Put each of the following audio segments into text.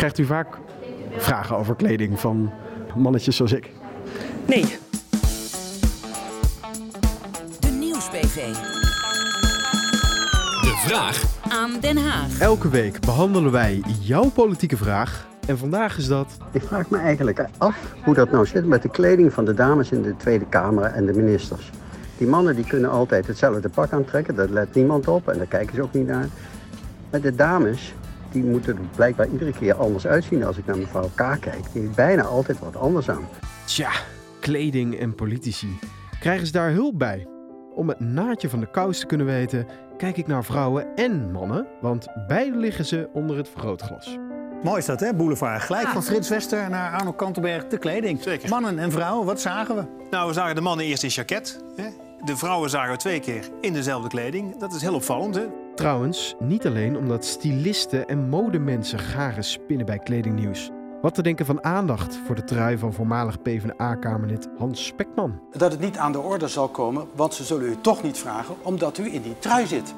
Krijgt u vaak vragen over kleding van mannetjes zoals ik? Nee. De Nieuwsbv. De vraag Aan Den Haag. Elke week behandelen wij jouw politieke vraag. En vandaag is dat... Ik vraag me eigenlijk af hoe dat nou zit met de kleding van de dames in de Tweede Kamer en de ministers. Die mannen die kunnen altijd hetzelfde pak aantrekken, daar let niemand op en daar kijken ze ook niet naar. Maar de dames, die moeten er blijkbaar iedere keer anders uitzien. Als ik naar mevrouw K kijk, die heeft bijna altijd wat anders aan. Tja, kleding en politici. Krijgen ze daar hulp bij? Om het naadje van de kous te kunnen weten, kijk ik naar vrouwen en mannen, want beide liggen ze onder het vergrootglas. Mooi is dat, hè, Boulevard. Gelijk van Frits Wester naar Arno Kantenberg, de kleding. Zeker. Mannen en vrouwen, wat zagen we? Nou, we zagen de mannen eerst in jacket. Hè? De vrouwen zagen we twee keer in dezelfde kleding. Dat is heel opvallend. Hè? Trouwens, niet alleen omdat stylisten en modemensen garen spinnen bij kledingnieuws. Wat te denken van aandacht voor de trui van voormalig PvdA-kamerlid Hans Spekman. dat het niet aan de orde zal komen, want ze zullen u toch niet vragen omdat u in die trui zit.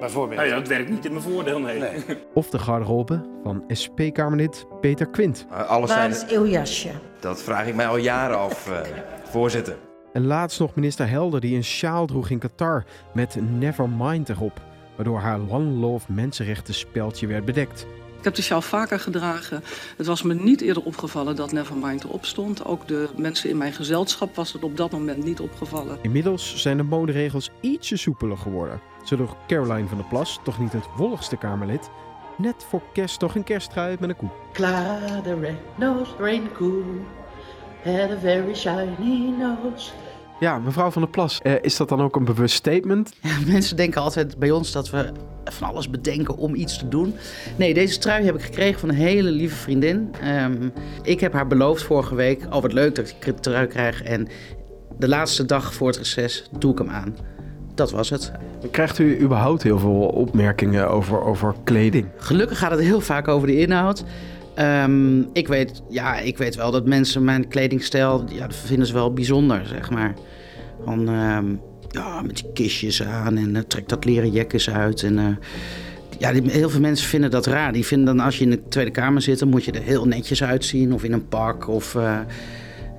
Bijvoorbeeld. Nou ja, dat werkt niet in mijn voordeel, nee. Nee. Of de garderobe van SP-kamerlid Peter Quint. Alles Waar zijn, is uw jasje? dat vraag ik mij al jaren af, eh, voorzitter. En laatst nog minister Helder die een sjaal droeg in Qatar met Nevermind erop. Waardoor haar One Love mensenrechten speldje werd bedekt. Ik heb de sjaal vaker gedragen. Het was me niet eerder opgevallen dat Nevermind erop stond. Ook de mensen in mijn gezelschap was het op dat moment niet opgevallen. Inmiddels zijn de moderegels ietsje soepeler geworden. Zo droeg Caroline van der Plas, toch niet het wolligste Kamerlid, net voor kerst toch een kersttrui met een koe. Clara the red-nosed reindeer had a very shiny nose. Ja, mevrouw van der Plas, eh, is dat dan ook een bewust statement? Mensen denken altijd bij ons dat we van alles bedenken om iets te doen. Nee, deze trui heb ik gekregen van een hele lieve vriendin. Ehm, ik heb haar beloofd vorige week, oh wat leuk dat ik de trui krijg. En de laatste dag voor het reces doe ik hem aan. Dat was het. Krijgt u überhaupt heel veel opmerkingen over, over kleding? Gelukkig gaat het heel vaak over de inhoud. Ehm, ik, weet, ja, ik weet wel dat mensen mijn kledingstijl, ja, dat vinden ze wel bijzonder, zeg maar. Van, ehm, ja, met die kistjes aan en uh, trek dat leren jek uit. En, eh, ja, heel veel mensen vinden dat raar. Die vinden dan als je in de Tweede Kamer zit, dan moet je er heel netjes uitzien. Of in een pak. Of, eh,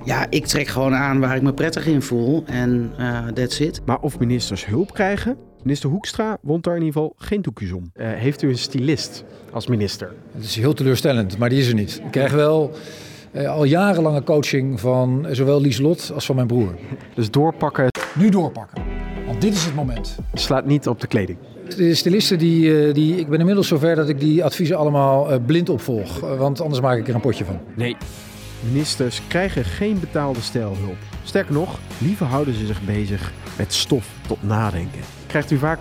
ja, ik trek gewoon aan waar ik me prettig in voel. En eh that's it. Maar of ministers hulp krijgen? Minister Hoekstra wond daar in ieder geval geen doekjes om. Eh, heeft u een stylist als minister? Het is heel teleurstellend, maar die is er niet. Ik krijg wel eh, al jarenlange coaching van eh, zowel Lieslot als van mijn broer. Dus doorpakken Nu doorpakken, want dit is het moment. slaat niet op de kleding. De stylisten, die, eh, die, ik ben inmiddels zover dat ik die adviezen allemaal eh, blind opvolg. Want anders maak ik er een potje van. Nee. Ministers krijgen geen betaalde stijlhulp. Sterker nog, liever houden ze zich bezig met stof tot nadenken. Krijgt u vaak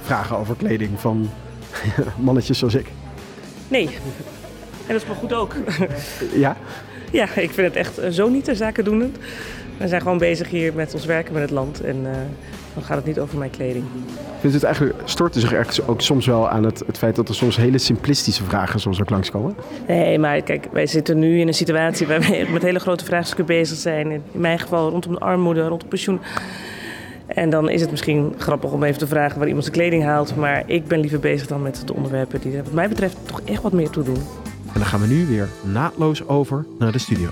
vragen over kleding van mannetjes zoals ik? Nee. En dat is maar goed ook. Ja? ja, ik vind het echt eh, zo niet ter zake doenend. We zijn gewoon bezig hier met ons werken met het land. En eh, dan gaat het niet over mijn kleding. Vindt u het eigenlijk, zich eigenlijk ook soms wel aan het, het feit dat er soms hele simplistische vragen soms ook langskomen? Nee, maar kijk, wij zitten nu in een situatie waar we met hele grote vraagstukken bezig zijn. In mijn geval rondom de armoede, rondom pensioen. En dan is het misschien grappig om even te vragen waar iemand zijn kleding haalt. Maar ik ben liever bezig dan met de onderwerpen die er wat mij betreft toch echt wat meer toe doen. En dan gaan we nu weer naadloos over naar de studio.